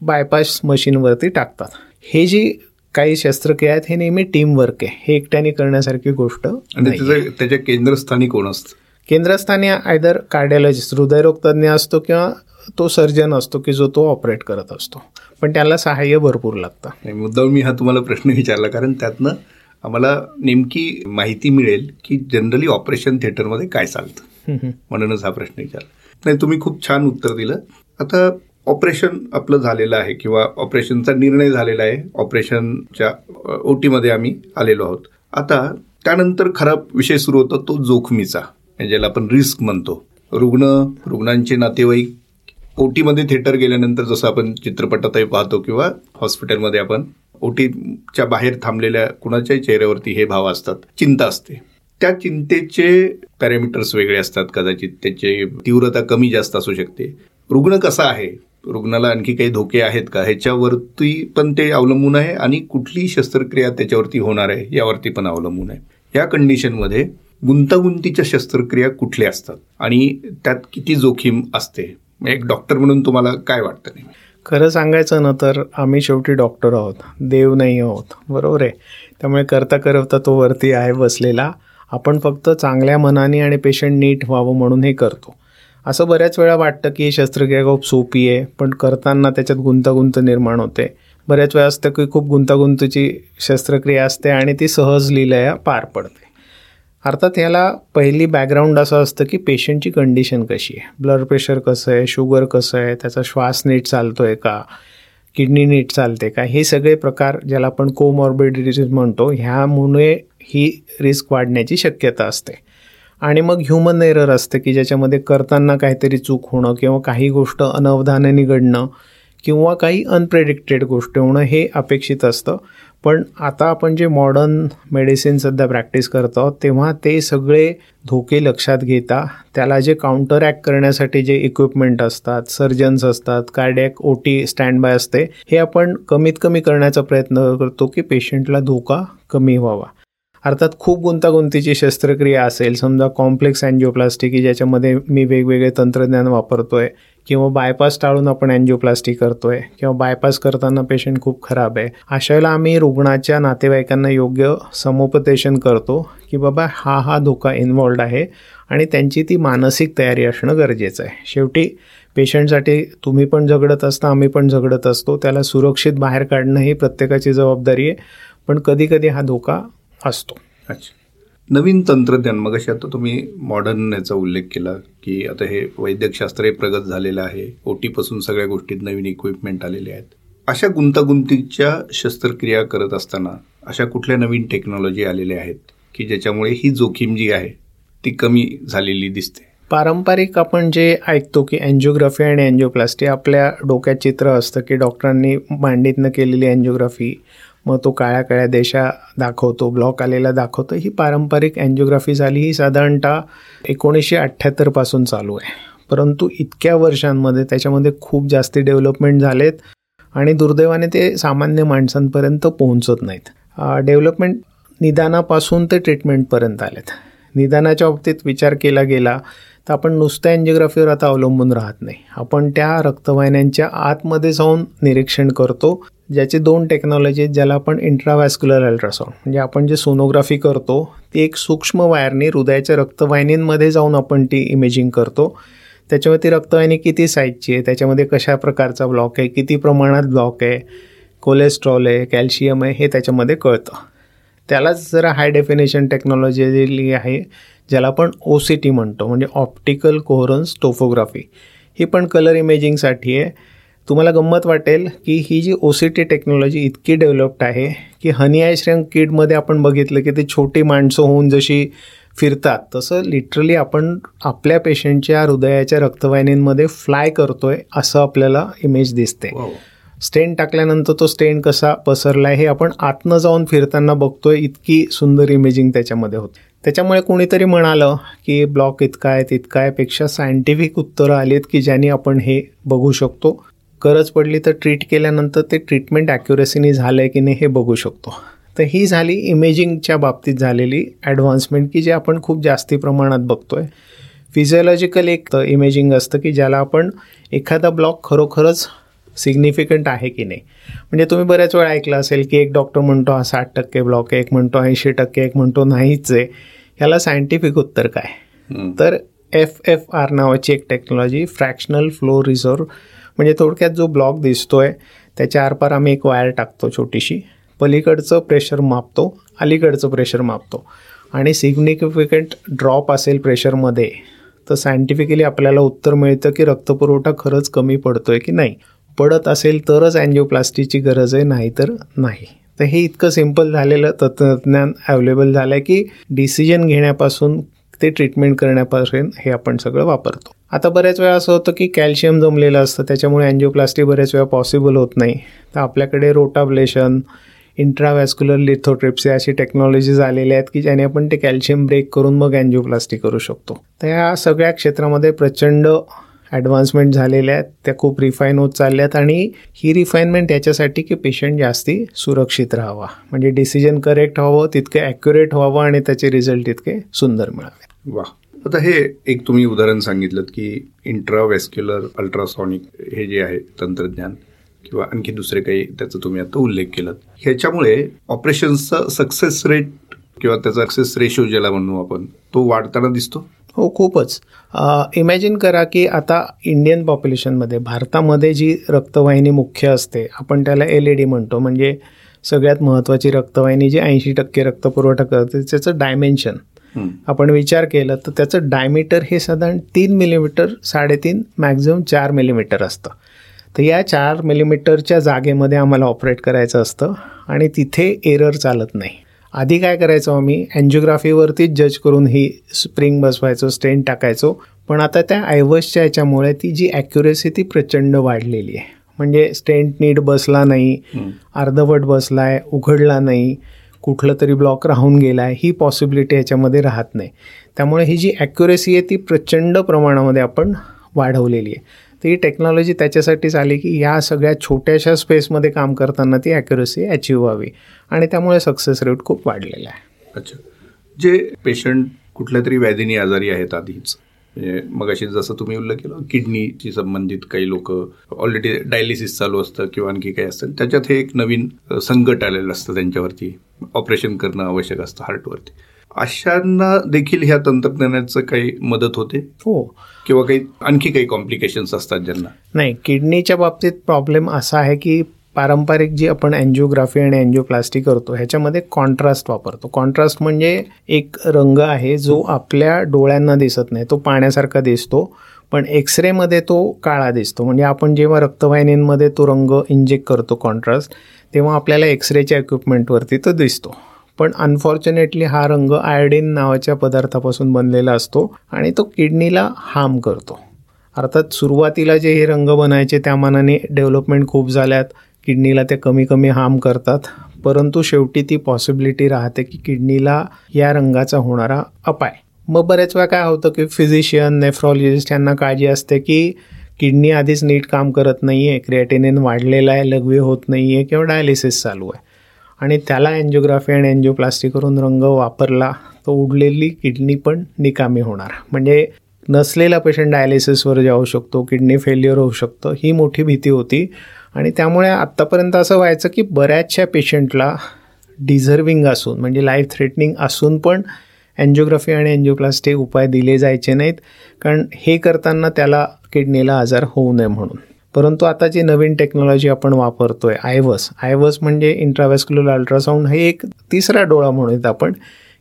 बायपास मशीनवरती टाकतात. हे जी काही शस्त्रक्रिया आहेत हे नेहमी टीम वर्क आहे. हे एकट्याने करण्यासारखी गोष्ट त्याच्या केंद्रस्थानी कोण असतं? केंद्रस्थानी आयदर कार्डिओलॉजिस्ट हृदयरोग तज्ज्ञ असतो किंवा तो सर्जन असतो की जो तो ऑपरेट करत असतो. पण त्याला सहाय्य भरपूर लागतं. मुद्दाम मी हा तुम्हाला प्रश्न विचारला कारण त्यातनं आम्हाला नेमकी माहिती मिळेल की जनरली ऑपरेशन थिएटरमध्ये काय चालतं. म्हणूनच हा प्रश्न विचारला. नाही तुम्ही खूप छान उत्तर दिलं. आता ऑपरेशन आपलं झालेलं आहे किंवा ऑपरेशनचा निर्णय झालेला आहे ऑपरेशनच्या ओटीमध्ये आम्ही आलेलो आहोत. आता त्यानंतर खराब विषय सुरू होतो तो जोखमीचा ज्याला आपण रिस्क म्हणतो. रुग्ण रुग्णांचे नातेवाईक ओटीमध्ये थिएटर गेल्यानंतर जसं आपण चित्रपटातही पाहतो किंवा हॉस्पिटलमध्ये आपण ओटीच्या बाहेर थांबलेल्या कुणाच्याही चेहऱ्यावरती हे भाव असतात चिंता असते. त्या चिंतेचे पॅरामीटर्स वेगळे असतात कदाचित त्याचे तीव्रता कमी जास्त असू शकते. रुग्ण कसा आहे? रुग्णाला आणखी काही धोके आहेत का? ह्याच्यावरती पण ते अवलंबून आहे आणि कुठली शस्त्रक्रिया त्याच्यावरती होणार आहे यावरती पण अवलंबून आहे. या कंडिशनमध्ये गुंतागुंतीच्या शस्त्रक्रिया कुठल्या असतात आणि त्यात किती जोखीम असते? एक डॉक्टर म्हणून तुम्हाला काय वाटतं नाही खरं सांगायचं ना तर आम्ही शेवटी डॉक्टर आहोत. देव नाही आहोत. बरोबर आहे? त्यामुळे करता करता तो वरती आहे बसलेला. आपण फक्त चांगल्या मनाने आणि पेशंट नीट व्हावं म्हणून हे करतो. असं बऱ्याच वेळा वाटतं की शस्त्रक्रिया खूप सोपी आहे पण करताना त्याच्यात गुंतागुंत निर्माण होते. बऱ्याच वेळा असतं की खूप गुंतागुंतीची शस्त्रक्रिया असते आणि ती सहज लिहिल्या पार पडते. अर्थात ह्याला पहिली बॅकग्राऊंड असं असतं की पेशंटची कंडिशन कशी आहे. ब्लड प्रेशर कसं आहे शुगर कसं आहे त्याचा श्वास नीट चालतो आहे का किडनी नीट चालते का हे सगळे प्रकार ज्याला आपण कोमॉर्बिडिटीज म्हणतो ह्यामुळे ही रिस्क वाढण्याची शक्यता असते. आणि मग ह्युमन एरर असते की ज्याच्यामध्ये करताना काहीतरी चूक होणं किंवा काही गोष्ट अनवधानाने घडणं किंवा काही अनप्रेडिक्टेड गोष्ट होणं हे अपेक्षित असतं. पण आता आपण जे मॉडर्न मेडिसिन सध्या प्रॅक्टिस करतो तेव्हा ते सगळे धोके लक्षात घेता त्याला जे काउंटर ॲक्ट करण्यासाठी जे इक्विपमेंट असतात सर्जन्स असतात cardiac O T stand by असते हे आपण कमीत कमी करण्याचा प्रयत्न करतो की पेशंटला धोका कमी व्हावा. अर्थात खूप गुंतागुंतीची शस्त्रक्रिया असेल समजा कॉम्प्लेक्स अँजिओप्लास्टी की ज्याच्यामध्ये मी वेगवेगळे तंत्रज्ञान वापरतोय किंवा बायपास टाळून आपण अँजिओप्लास्टी करतोय किंवा बायपास करताना पेशंट खूप खराब आहे अशा वेळेला आम्ही रुग्णाच्या नातेवाईकांना योग्य समुपदेशन करतो की बाबा हा हा धोका इन्वॉल्ड आहे आणि त्यांची ती मानसिक तयारी असणं गरजेचं आहे. शेवटी पेशंटसाठी तुम्ही पण झगडत असता आम्ही पण झगडत असतो त्याला सुरक्षित बाहेर काढणं ही प्रत्येकाची जबाबदारी आहे पण कधीकधी हा धोका असतो. अच्छा. नवीन तंत्रज्ञान मग अशी आता तुम्ही मॉडर्न याचा उल्लेख केला की आता हे वैद्यकशास्त्र प्रगत झालेलं आहे. ओटीपासून सगळ्या गोष्टीत नवीन इक्विपमेंट आलेले आहेत. अशा गुंतागुंतीच्या शस्त्रक्रिया करत असताना अशा कुठल्या नवीन टेक्नॉलॉजी आलेल्या आहेत की ज्याच्यामुळे ही जोखीम जी आहे ती कमी झालेली दिसते? पारंपरिक आपण जे ऐकतो की अँजिओग्राफी आणि अँजिओप्लास्टी आपल्या डोक्यात चित्र असतं की डॉक्टरांनी मांडीतनं केलेली अँजिओग्राफी मग तो काळ्या काळ्या देशा दाखवतो ब्लॉक आलेला दाखवतो. ही पारंपरिक अँजिओग्राफी झाली. ही साधारणतः एकोणीसशे अठ्ठ्याहत्तरपासून चालू आहे. परंतु इतक्या वर्षांमध्ये त्याच्यामध्ये खूप जास्ती डेव्हलपमेंट झालेत आणि दुर्दैवाने ते सामान्य माणसांपर्यंत पोहोचत नाहीत. डेव्हलपमेंट निदानापासून ते ट्रीटमेंटपर्यंत आलेत. निदानाच्या बाबतीत विचार केला गेला तर आपण नुसत्या अँजिओग्राफीवर आता अवलंबून राहत नाही. आपण त्या रक्तवाहिन्यांच्या आतमध्ये जाऊन निरीक्षण करतो ज्याचे दोन टेक्नॉलॉजी आहेत ज्याला आपण इंट्रावॅस्क्युलर अल्ट्रासाऊंड म्हणजे आपण जे सोनोग्राफी करतो ती एक सूक्ष्म वायरने हृदयाच्या रक्तवाहिनींमध्ये जाऊन आपण ती इमेजिंग करतो. त्याच्यामुळे ती रक्तवाहिनी किती साईजची आहे त्याच्यामध्ये कशा प्रकारचा ब्लॉक आहे किती प्रमाणात ब्लॉक आहे कोलेस्ट्रॉल आहे कॅल्शियम आहे हे त्याच्यामध्ये कळतं. त्यालाच जरा हाय डेफिनेशन टेक्नॉलॉजी आहे. ज्याला आपण ओ सी टी म्हणतो म्हणजे ऑप्टिकल कोहरन्स टोफोग्राफी ही पण कलर इमेजिंगसाठी आहे. तुम्हाला गंमत वाटेल की ही जी ओ सी टी टेक्नॉलॉजी इतकी डेव्हलप्ड आहे की हनी आय श्रंक किडमध्ये आपण बघितलं की ते छोटी माणसं होऊन जशी फिरतात तसं लिटरली आपण आपल्या पेशंटच्या हृदयाच्या रक्तवाहिनींमध्ये फ्लाय करतोय असं आपल्याला इमेज दिसते. स्टेन टाकल्यानंतर तो स्टेन कसा पसरला आहे हे आपण आतनं जाऊन फिरताना बघतोय इतकी सुंदर इमेजिंग त्याच्यामध्ये होते. त्याच्यामुळे कोणीतरी म्हणालं की ब्लॉक इतका आहे तितका आहे पेक्षा सायंटिफिक उत्तरं आलीत की ज्यांनी आपण हे बघू शकतो. गरज पडली तर ट्रीट केल्यानंतर ते ट्रीटमेंट ॲक्युरेसीनी झालं आहे की नाही हे बघू शकतो. तर ही झाली इमेजिंगच्या बाबतीत झालेली ॲडव्हान्समेंट की जे आपण खूप जास्ती प्रमाणात बघतो आहे फिजिओलॉजिकल एक इमेजिंग असतं की ज्याला आपण एखादा ब्लॉक खरोखरच सिग्निफिकंट आहे की नाही? म्हणजे तुम्ही बऱ्याच वेळा ऐकलं असेल की एक डॉक्टर म्हणतो हा साठ टक्के ब्लॉक आहे. एक म्हणतो ऐंशी टक्के. एक म्हणतो नाहीच आहे. ह्याला सायंटिफिक उत्तर काय? तर एफ एफ आर नावाची एक टेक्नॉलॉजी फ्रॅक्शनल फ्लो रिझर्व म्हणजे थोडक्यात जो ब्लॉक दिसतोय त्याच्या आरपार आम्ही एक वायर टाकतो छोटीशी. पलीकडचं प्रेशर मापतो अलीकडचं प्रेशर मापतो. आणि सिग्निफिकंट ड्रॉप असेल प्रेशरमध्ये तर सायंटिफिकली आपल्याला उत्तर मिळतं की रक्तपुरवठा खरंच कमी पडतो आहे की नाही? पडत असेल तरच अँजिओप्लास्टीची गरज आहे नाही तर नाही. तर हे इतकं सिंपल झालेलं तंत्रज्ञान अवेलेबल झालं आहे की डिसिजन घेण्यापासून ते ट्रीटमेंट करण्यापासून हे आपण सगळं वापरतो. आता बऱ्याच वेळा असं होतं की कॅल्शियम जमलेलं असतं त्याच्यामुळे अँजिओप्लास्टी बऱ्याच वेळा पॉसिबल होत नाही. तर आपल्याकडे रोटाब्लेशन इंट्रावॅस्क्युलर लिथोट्रिप्सी अशी टेक्नॉलॉजीज आलेल्या आहेत की ज्याने आपण ते कॅल्शियम ब्रेक करून मग अँजिओप्लास्टी करू शकतो. तर या सगळ्या क्षेत्रामध्ये प्रचंड ॲडव्हान्समेंट झालेल्या आहेत त्या खूप रिफाईन होत चालल्या आहेत आणि ही रिफाईनमेंट याच्यासाठी की पेशंट जास्ती सुरक्षित राहावा. म्हणजे डिसिजन करेक्ट व्हावं तितके ॲक्युरेट व्हावं आणि त्याचे रिझल्ट तितके सुंदर मिळावे. वा. आता हे एक तुम्ही उदाहरण सांगितलं की इंट्रावेस्क्युलर अल्ट्रासॉनिक हे जे आहे तंत्रज्ञान किंवा आणखी दुसरे काही त्याचा तुम्ही आता उल्लेख केलात. ह्याच्यामुळे ऑपरेशनचा सक्सेस रेट किंवा त्याचा सक्सेस रेशो ज्याला म्हणू आपण तो वाढताना दिसतो? हो खूपच. इमॅजिन करा की आता इंडियन पॉप्युलेशनमध्ये भारतामध्ये जी रक्तवाहिनी मुख्य असते आपण त्याला एल ई डी म्हणतो. म्हणजे सगळ्यात महत्त्वाची रक्तवाहिनी जी ऐंशी टक्के रक्तपुरवठा करते त्याचं डायमेन्शन आपण विचार केला तर त्याचं डायमीटर हे साधारण तीन मिलीमीटर साडेतीन मॅक्झिमम चार मिलीमीटर असतं. तर या चार मिलीमीटरच्या जागेमध्ये आम्हाला ऑपरेट करायचं असतं आणि तिथे एरर चालत नाही. आधी काय करायचो आम्ही? अँजिओग्राफीवरतीच जज करून ही स्प्रिंग बसवायचो स्टेन टाकायचो. पण आता त्या ऐवजच्या याच्यामुळे ती जी ॲक्युरेसी ती प्रचंड वाढलेली आहे. म्हणजे स्टेंट नीट बसला नाही अर्धवट बसला आहे उघडला नाही कुठलं तरी ब्लॉक राहून गेला आहे ही पॉसिबिलिटी याच्यामध्ये राहत नाही. त्यामुळे ही जी ॲक्युरेसी आहे ती प्रचंड प्रमाणामध्ये आपण वाढवलेली आहे. तर ही टेक्नॉलॉजी त्याच्यासाठीच आली की या सगळ्या छोट्याशा स्पेसमध्ये काम करताना ती ॲक्युरसी अचीव व्हावी. आणि त्यामुळे सक्सेस रेट खूप वाढलेला आहे. अच्छा. जे पेशंट कुठल्या तरी व्याधीनी आजारी आहेत आधीच म्हणजे मग अशी जसं तुम्ही उल्लेख केला किडनीशी संबंधित काही लोक ऑलरेडी डायलिसिस चालू असतं किंवा आणखी काही असतं त्याच्यात हे एक नवीन संकट आलेलं असतं त्यांच्यावरती. ऑपरेशन करणं आवश्यक असतं हार्टवरती अशांना देखील ह्या तंत्रज्ञानाचं काही मदत होते? हो. किंवा काही आणखी काही कॉम्प्लिकेशन्स असतात ज्यांना? नाही किडनीच्या बाबतीत प्रॉब्लेम असा आहे की पारंपरिक जी आपण अँजिओग्राफी आणि अँजिओप्लास्टी करतो ह्याच्यामध्ये कॉन्ट्रास्ट वापरतो. कॉन्ट्रास्ट म्हणजे एक रंग आहे जो आपल्या डोळ्यांना दिसत नाही. तो पाण्यासारखा दिसतो पण एक्सरेमध्ये तो काळा दिसतो. म्हणजे आपण जेव्हा रक्तवाहिनींमध्ये तो रंग इंजेक्ट करतो कॉन्ट्रास्ट तेव्हा आपल्याला एक्सरेच्या इक्विपमेंटवरती तो दिसतो. पण अनफॉर्च्युनेटली हा रंग आयोडीन नावाच्या पदार्थापासून बनलेला असतो आणि तो किडनीला हार्म करतो. अर्थात सुरुवातीला जे हे रंग बनायचे त्या मानाने डेव्हलपमेंट खूप झाल्यात किडनीला ते कमी कमी हार्म करतात परंतु शेवटी ती पॉसिबिलिटी राहते की किडनीला या रंगाचा होणारा अपाय. मग बऱ्याच वेळा काय होतं की फिजिशियन नेफ्रॉलॉजिस्ट यांना काळजी असते की किडनी आधीच नीट काम करत नाही आहे क्रिएटिनिन वाढलेला आहे लघवी होत नाही आहे किंवा डायलिसिस चालू आहे. आणि त्याला एन्जिओग्राफी आणि एन्जिओप्लास्टी करून रंग वापरला तर उडलेली किडनी पण निकामी होणार. म्हणजे नसलेला पेशंट डायलिसिसवर जाऊ शकतो किडनी फेल्युअर होऊ शकतं ही मोठी भीती होती. आणि त्यामुळे आत्तापर्यंत असं व्हायचं की बऱ्याचशा पेशंटला डिझर्विंग असून म्हणजे लाईफ थ्रेटनिंग असून पण एन्जिओग्राफी आणि एन्जिओप्लास्टी उपाय दिले जायचे नाहीत. कारण हे करताना त्याला किडनीला आजार होऊ नये म्हणून. परंतु आता जी नवीन टेक्नॉलॉजी आपण वापरतोय आयवस आयवस म्हणजे इंट्रावेस्क्युलर अल्ट्रासाऊंड हे एक तिसरा डोळा म्हणूयात आपण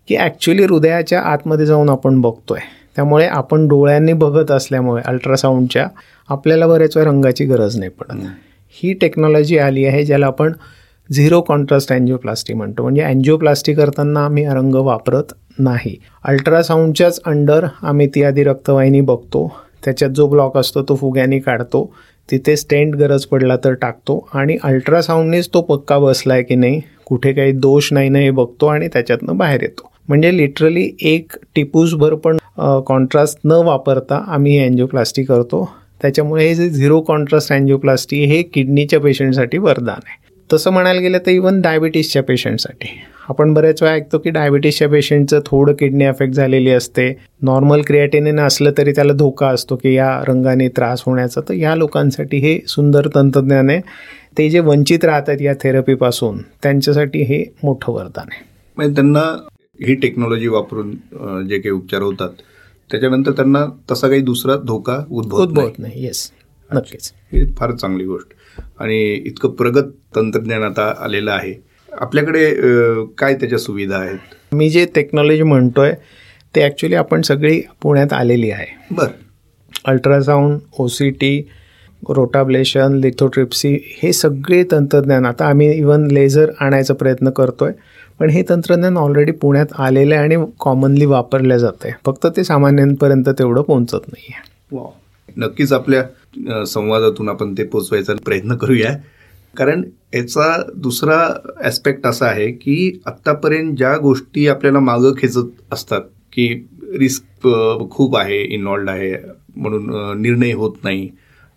की ॲक्च्युली हृदयाच्या आतमध्ये जाऊन आपण बघतोय. त्यामुळे आपण डोळ्यांनी बघत असल्यामुळे अल्ट्रासाऊंडच्या आपल्याला बऱ्याच वेळा रंगाची गरज नाही पडत. ही टेक्नॉलॉजी आली आहे ज्याला आपण झिरो कॉन्ट्रास्ट अँजिओप्लास्टी म्हणतो. म्हणजे अँजिओप्लास्टी करताना आम्ही रंग वापरत नाही. अल्ट्रासाऊंडच्याच अंडर आम्ही ती आधी रक्तवाहिनी बघतो. त्याच्यात जो ब्लॉक असतो तो फुग्याने काढतो. तिथे स्टेंट गरज पडला तर टाकतो. आणि अल्ट्रासाऊंडनेच तो पक्का बसला आहे की नाही कुठे काही दोष नाही ना हे बघतो आणि त्याच्यातनं बाहेर येतो. म्हणजे लिटरली एक टिपूसभर पण कॉन्ट्रास्ट न वापरता आम्ही अँजिओप्लास्टी करतो. त्याच्यामुळे हे जे झिरो कॉन्ट्रास्ट अँजिओप्लास्टी हे किडनीच्या पेशंटसाठी वरदान आहे. तसं म्हणायला गेलं तर इवन डायबिटीसच्या पेशंटसाठी आपण बऱ्याच वेळा ऐकतो की डायबिटीसच्या पेशंटचं थोडं किडनी अफेक्ट झालेली असते. नॉर्मल क्रिएटिनिन असलं तरी त्याला धोका असतो की या रंगाने त्रास होण्याचा. तर या लोकांसाठी हे सुंदर तंत्रज्ञान आहे. ते जे वंचित राहतात या थेरपीपासून त्यांच्यासाठी हे मोठं वरदान आहे. म्हणजे त्यांना ही टेक्नॉलॉजी वापरून जे काही उपचार होतात त्याच्यानंतर त्यांना तसा काही दुसरा धोका उद्भवत उद्भवत नाही. येस नक्कीच. ही फार चांगली गोष्ट. आणि इतकं प्रगत तंत्रज्ञान आता आलेलं आहे. आपल्याकडे काय त्याच्या सुविधा आहेत? मी जे टेक्नॉलॉजी म्हणतोय ते ॲक्च्युली आपण सगळी पुण्यात आलेली आहे. बर. Ultrasound O C T rotablation lithotripsy हे सगळे तंत्रज्ञान आता आम्ही इवन लेझर आणायचा प्रयत्न करतोय पण हे तंत्रज्ञान ऑलरेडी पुण्यात आलेलं आहे आणि कॉमनली वापरलं जातं आहे फक्त ते सामान्यांपर्यंत तेवढं पोहोचत नाही आहे नक्कीच आपल्या संवादातून आपण ते पोचवायचा प्रयत्न करूया. कारण याचा दुसरा ॲस्पेक्ट असा आहे की आत्तापर्यंत ज्या गोष्टी आपल्याला मागं खेचत असतात की रिस्क खूप आहे इन्वॉल्ड आहे म्हणून निर्णय होत नाही.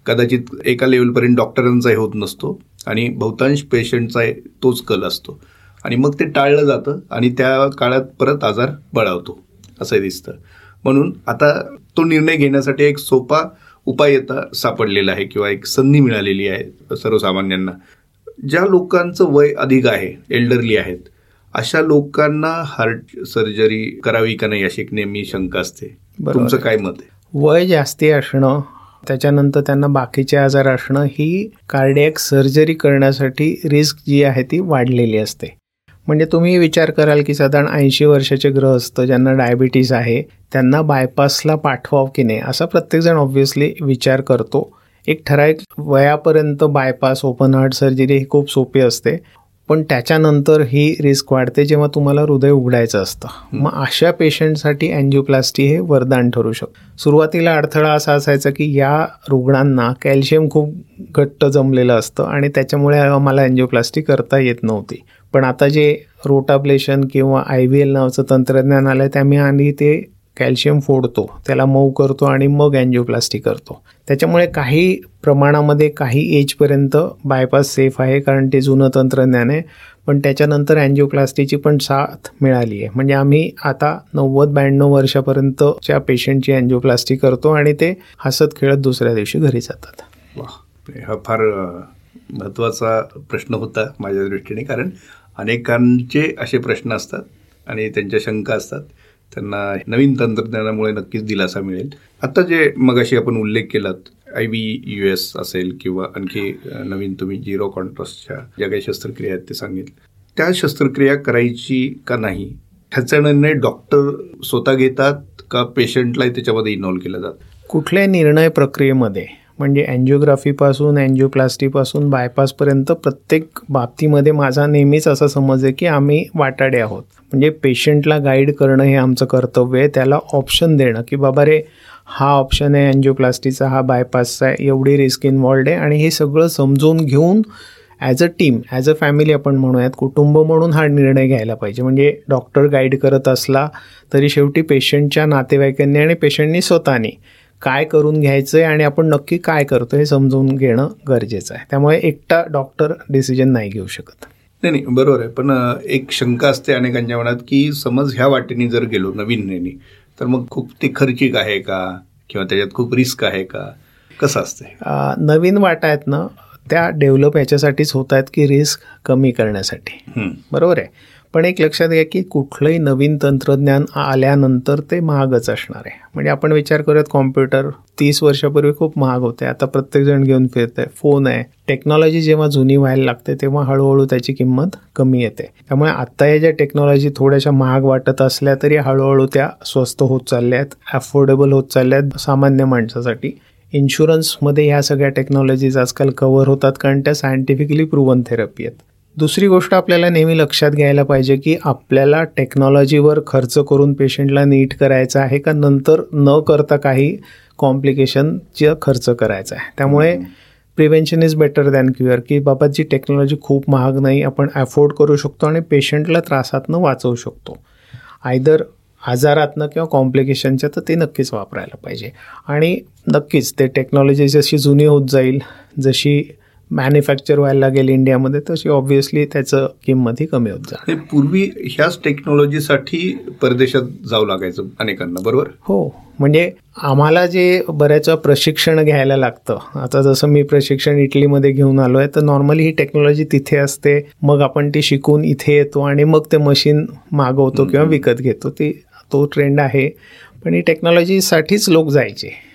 कदाचित एका लेवलपर्यंत डॉक्टरांचाही होत नसतो आणि बहुतांश पेशंटचा तोच कल असतो. आणि मग ते टाळलं जातं आणि त्या काळात परत आजार बळावतो असं दिसतं. म्हणून आता तो निर्णय घेण्यासाठी एक सोपा उपाय येता सापडलेला आहे किंवा एक संधी मिळालेली आहे सर्वसामान्यांना. ज्या लोकांचं वय अधिक आहे एल्डरली आहेत अशा लोकांना हार्ट सर्जरी करावी का नाही अशी एक नेहमी शंका असते. तुमचं काय मत आहे? वय जास्ती असणं त्याच्यानंतर त्यांना बाकीचे आजार असणं ही कार्डियक सर्जरी करण्यासाठी रिस्क जी आहे ती वाढलेली असते. म्हणजे तुम्ही विचार कराल की साधारण ऐंशी वर्षाचे ग्रहस्थ ज्यांना डायबिटीज आहे त्यांना बायपासला पाठवावं की नाही? असा प्रत्येकजण ऑब्व्हियसली विचार करतो. एक ठराविक वयापर्यंत बायपास ओपन हार्ट सर्जरी ही खूप सोपी असते. पण त्याच्यानंतर ही रिस्क वाढते जेव्हा तुम्हाला हृदय उघडायचं असतं. मग अशा पेशंटसाठी अँजिओप्लास्टी हे वरदान ठरू शकतं. सुरुवातीला अडथळा असा असायचा की या रुग्णांना कॅल्शियम खूप घट्ट जमलेलं असतं आणि त्याच्यामुळे आम्हाला अँजिओप्लास्टी करता येत नव्हती. पण आता जे रोटाब्लेशन किंवा आय व्ही एल नावाचं तंत्रज्ञान आलं आहे त्यामुळे आणि ते कॅल्शियम फोडतो त्याला मऊ करतो आणि मग अँजिओप्लास्टी करतो. त्याच्यामुळे काही प्रमाणामध्ये काही एजपर्यंत बायपास सेफ आहे कारण ते जुनं तंत्रज्ञान आहे. पण त्याच्यानंतर अँजिओप्लास्टीची पण साथ मिळाली आहे. म्हणजे आम्ही आता नव्वद ब्याण्णव वर्षापर्यंतच्या पेशंटची अँजिओप्लास्टी करतो आणि ते हसत खेळत दुसऱ्या दिवशी घरी जातात. हा फार महत्त्वाचा प्रश्न होता माझ्या दृष्टीने कारण अनेकांचे असे प्रश्न असतात आणि त्यांच्या शंका असतात. त्यांना नवीन तंत्रज्ञानामुळे नक्कीच दिलासा मिळेल. आत्ता जे मगाशी आपण उल्लेख केलात आय व्ही यू एस असेल किंवा आणखी नवीन तुम्ही झिरो कॉन्ट्रास्टच्या ज्या काही शस्त्रक्रिया आहेत ते सांगितलं. त्या शस्त्रक्रिया करायची का नाही ह्याचा निर्णय डॉक्टर स्वतः घेतात का पेशंटलाही त्याच्यामध्ये इन्व्हॉल्व केला जात? कुठल्याही निर्णय प्रक्रियेमध्ये म्हणजे अँजिओग्राफीपासून अँजिओप्लास्टीपासून बायपासपर्यंत प्रत्येक बाबतीमध्ये माझा नेहमीच असा समज आहे की आम्ही वाटाडे आहोत. म्हणजे पेशंटला गाईड करणं हे आमचं कर्तव्य आहे. त्याला ऑप्शन देणं की बाबा रे हा ऑप्शन आहे अँजिओप्लास्टीचा हा बायपासचा आहे एवढी रिस्क इन्वॉल्ड आहे. आणि हे सगळं समजून घेऊन as a team as a family आपण म्हणूयात कुटुंब म्हणून हा निर्णय घ्यायला पाहिजे. म्हणजे डॉक्टर गाईड करत असला तरी शेवटी पेशंटच्या नातेवाईकांनी आणि पेशंटनी स्वतःनी काय करून घ्यायचं आहे आणि आपण नक्की काय करतो हे समजून घेणं गरजेचं आहे. त्यामुळे एकटा डॉक्टर डिसिजन नाही घेऊ शकत. नाही नाही बरोबर आहे. पण एक शंका असते अनेकांच्या मनात की समज ह्या वाटेने जर गेलो नवीन नेणी तर मग खूप ते खर्चिक आहे का? किंवा त्याच्यात खूप रिस्क आहे का? कसं असते नवीन वाटा आहेत ना त्या डेव्हलप याच्यासाठीच होत आहेत की रिस्क कमी करण्यासाठी. बरोबर आहे. पण एक लक्षात घ्या की कुठलंही नवीन तंत्रज्ञान आल्यानंतर ते महागच असणार आहे. म्हणजे आपण विचार करूयात कॉम्प्युटर तीस वर्षापूर्वी खूप महाग होते. आता प्रत्येकजण घेऊन फिरतंय. फोन आहे. टेक्नॉलॉजी जेव्हा जुनी व्हायला लागते तेव्हा हळूहळू त्याची किंमत कमी येते. त्यामुळे आत्ता या ज्या टेक्नॉलॉजी थोड्याशा महाग वाटत असल्या तरी हळूहळू त्या स्वस्त होत चालल्या आहेत अफोर्डेबल होत चालल्या आहेत सामान्य माणसासाठी. इन्शुरन्समध्ये ह्या सगळ्या टेक्नॉलॉजीज आजकाल कव्हर होतात कारण त्या सायंटिफिकली प्रूव्हन थेरपी आहेत. दुसरी गोष्ट आपल्याला नेहमी लक्षात घ्यायला पाहिजे की आपल्याला टेक्नॉलॉजीवर खर्च करून पेशंटला नीट करायचं आहे का? नंतर न करता काही कॉम्प्लिकेशनचा खर्च करायचा आहे. त्यामुळे prevention is better than cure की बाबा जी टेक्नॉलॉजी खूप महाग नाही आपण अफोर्ड करू शकतो आणि पेशंटला त्रासातनं वाचवू शकतो. आयदर आजारातनं किंवा कॉम्प्लिकेशनच्या तर ते नक्कीच वापरायला पाहिजे. आणि नक्कीच ते टेक्नॉलॉजी जशी जुनी होत जाईल जशी मॅन्युफॅक्चर व्हायला लागेल इंडियामध्ये तशी ऑब्व्हियसली त्याचं किंमतही कमी होत जाईल पूर्वी ह्याच टेक्नॉलॉजीसाठी परदेशात जावं लागायचं अनेकांना बरोबर? हो म्हणजे आम्हाला जे बऱ्याच प्रशिक्षण घ्यायला लागतं आता जसं मी प्रशिक्षण इटलीमध्ये घेऊन आलो आहे तर नॉर्मली ही टेक्नॉलॉजी तिथे असते मग आपण ती शिकून इथे येतो आणि मग ते मशीन मागवतो किंवा विकत घेतो ती तो ट्रेंड आहे. पण ही टेक्नॉलॉजीसाठीच लोक जायचे.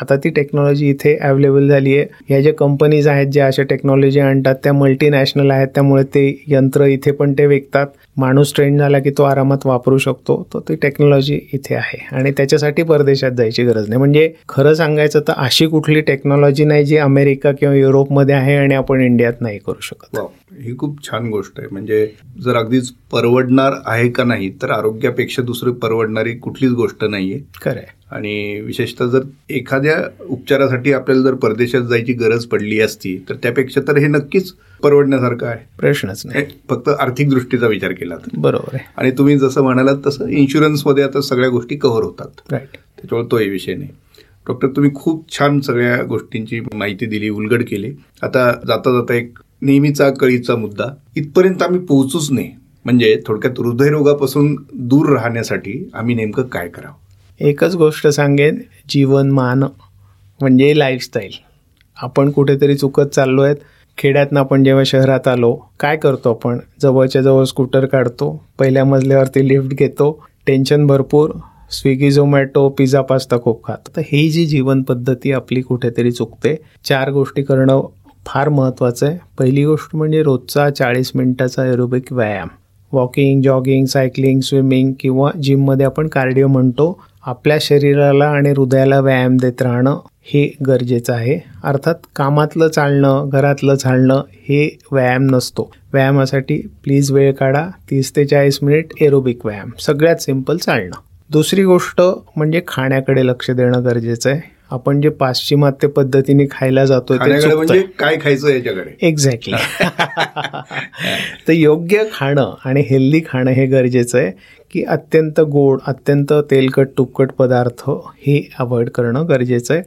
आता ती टेक्नॉलॉजी इथे अवेलेबल झाली आहे. ह्या ज्या कंपनीज आहेत ज्या अशा टेक्नॉलॉजी आणतात त्या मल्टीनॅशनल आहेत त्यामुळे ते यंत्र इथे पण ते विकतात. माणूस ट्रेंड झाला की तो आरामात वापरू शकतो. तर ती टेक्नॉलॉजी इथे आहे. आणि त्याच्यासाठी परदेशात जायची गरज नाही. म्हणजे खरं सांगायचं तर अशी कुठली टेक्नॉलॉजी नाही जी अमेरिका किंवा युरोपमध्ये आहे आणि आपण इंडियात नाही करू शकत. ही खूप छान गोष्ट आहे. म्हणजे जर अगदीच परवडणार आहे का नाही तर आरोग्यापेक्षा दुसरी परवडणारी कुठलीच गोष्ट नाहीये. खरं आणि विशेषतः जर एखाद्या उपचारासाठी आपल्याला जर परदेशात जायची गरज पडली असती तर त्यापेक्षा तर हे नक्कीच परवडण्यासारखं आहे. प्रश्नच नाही. फक्त आर्थिक दृष्टीचा विचार केला तर. बरोबर आहे. आणि तुम्ही जसं म्हणालात तसं इन्शुरन्समध्ये आता सगळ्या गोष्टी कव्हर होतात. राईट त्याच्यामुळे तोही विषय नाही. डॉक्टर तुम्ही खूप छान सगळ्या गोष्टींची माहिती दिली उलगड केली. आता जाता जाता एक नेहमीचा कळीचा मुद्दा. इथपर्यंत आम्ही पोहोचूच नाही. म्हणजे थोडक्यात हृदयरोगापासून दूर राहण्यासाठी आम्ही नेमकं काय करावं? एकच गोष्ट सांगेन जीवनमान म्हणजे लाईफस्टाईल आपण कुठेतरी चुकत चाललो आहेत खेड्यातनं आपण जेव्हा शहरात आलो काय करतो आपण? जवळच्या जवळ स्कूटर काढतो पहिल्या मजल्यावरती लिफ्ट घेतो टेन्शन भरपूर स्विगी झोमॅटो पिझ्झा पास्ता खूप खातो. तर ही जी जीवन पद्धती आपली कुठेतरी चुकते चार गोष्टी करणं फार महत्त्वाचं आहे. पहिली गोष्ट म्हणजे रोजचा चाळीस मिनिटाचा एरोबिक व्यायाम. वॉकिंग जॉगिंग सायकलिंग स्विमिंग किंवा जिममध्ये आपण कार्डिओ म्हणतो. आपल्या शरीराला आणि हृदयाला व्यायाम देत राहणं हे गरजेचं आहे. अर्थात कामातलं चालणं घरातलं चालणं हे व्यायाम नसतो. व्यायामासाठी प्लीज वेळ काढा. तीस ते चाळीस मिनिट एरोबिक व्यायाम. सगळ्यात सिंपल चालणं. दुसरी गोष्ट म्हणजे खाण्याकडे लक्ष देणं गरजेचं आहे. आपण जे पाश्चिमात्य पद्धतीने खायला जातोय म्हणजे काय खायचं याच्याकडे? एक्झॅक्टली तर योग्य खाणं आणि हेल्दी खाणं हे गरजेचं आहे की अत्यंत गोड अत्यंत तेलकट तुपकट पदार्थ हे अवॉइड करणं गरजेचं आहे.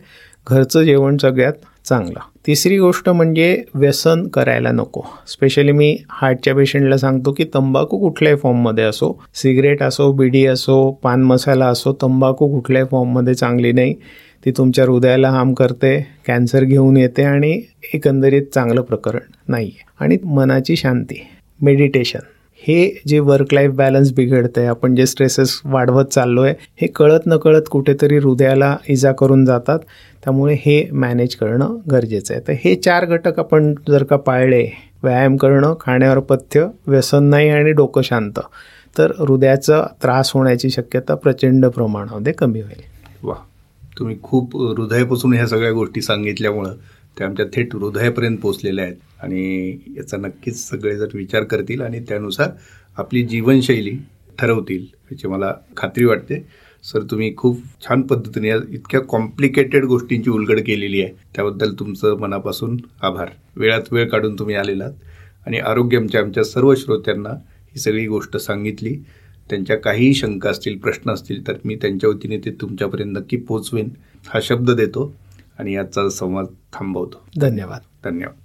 घरचं जेवण सगळ्यात चांगलं. तिसरी गोष्ट म्हणजे व्यसन करायला नको. स्पेशली मी हार्टच्या पेशंटला सांगतो की तंबाखू कुठल्याही फॉर्ममध्ये असो सिगरेट असो बिडी असो पान मसाला असो तंबाखू कुठल्याही फॉर्ममध्ये चांगली नाही. ती तुमच्या हृदयाला हार्म करते कॅन्सर घेऊन येते आणि एकंदरीत चांगलं प्रकरण नाही आहे आणि मनाची शांती मेडिटेशन. हे जे वर्क लाईफ बॅलन्स बिघडतं आहे आपण जे स्ट्रेसेस वाढवत चाललो आहे हे कळत न कळत कुठेतरी हृदयाला इजा करून जातात. त्यामुळे हे मॅनेज करणं गरजेचं आहे. तर हे चार घटक आपण जर का पाळले व्यायाम करणं खाण्यावर पथ्य व्यसन नाही आणि डोकं शांत तर हृदयाचा त्रास होण्याची शक्यता प्रचंड प्रमाणामध्ये कमी होईल. वा तुम्ही खूप हृदयापासून ह्या सगळ्या गोष्टी सांगितल्यामुळं त्या आमच्या थेट हृदयापर्यंत पोचलेल्या आहेत. आणि याचा नक्कीच सगळेजण विचार करतील आणि त्यानुसार आपली जीवनशैली ठरवतील याची मला खात्री वाटते. सर तुम्ही खूप छान पद्धतीने या इतक्या कॉम्प्लिकेटेड गोष्टींची उलगड केलेली आहे. त्याबद्दल तुमचं मनापासून आभार. वेळात वेळ काढून तुम्ही आलेलात आणि आरोग्य आमच्या सर्व श्रोत्यांना ही सगळी गोष्ट सांगितली. त्यांच्या काहीही शंका असतील प्रश्न असतील तर मी त्यांच्या वतीने ते तुमच्यापर्यंत नक्की पोचवेन हा शब्द देतो. आणि याचा संवाद थांबवतो. धन्यवाद. धन्यवाद.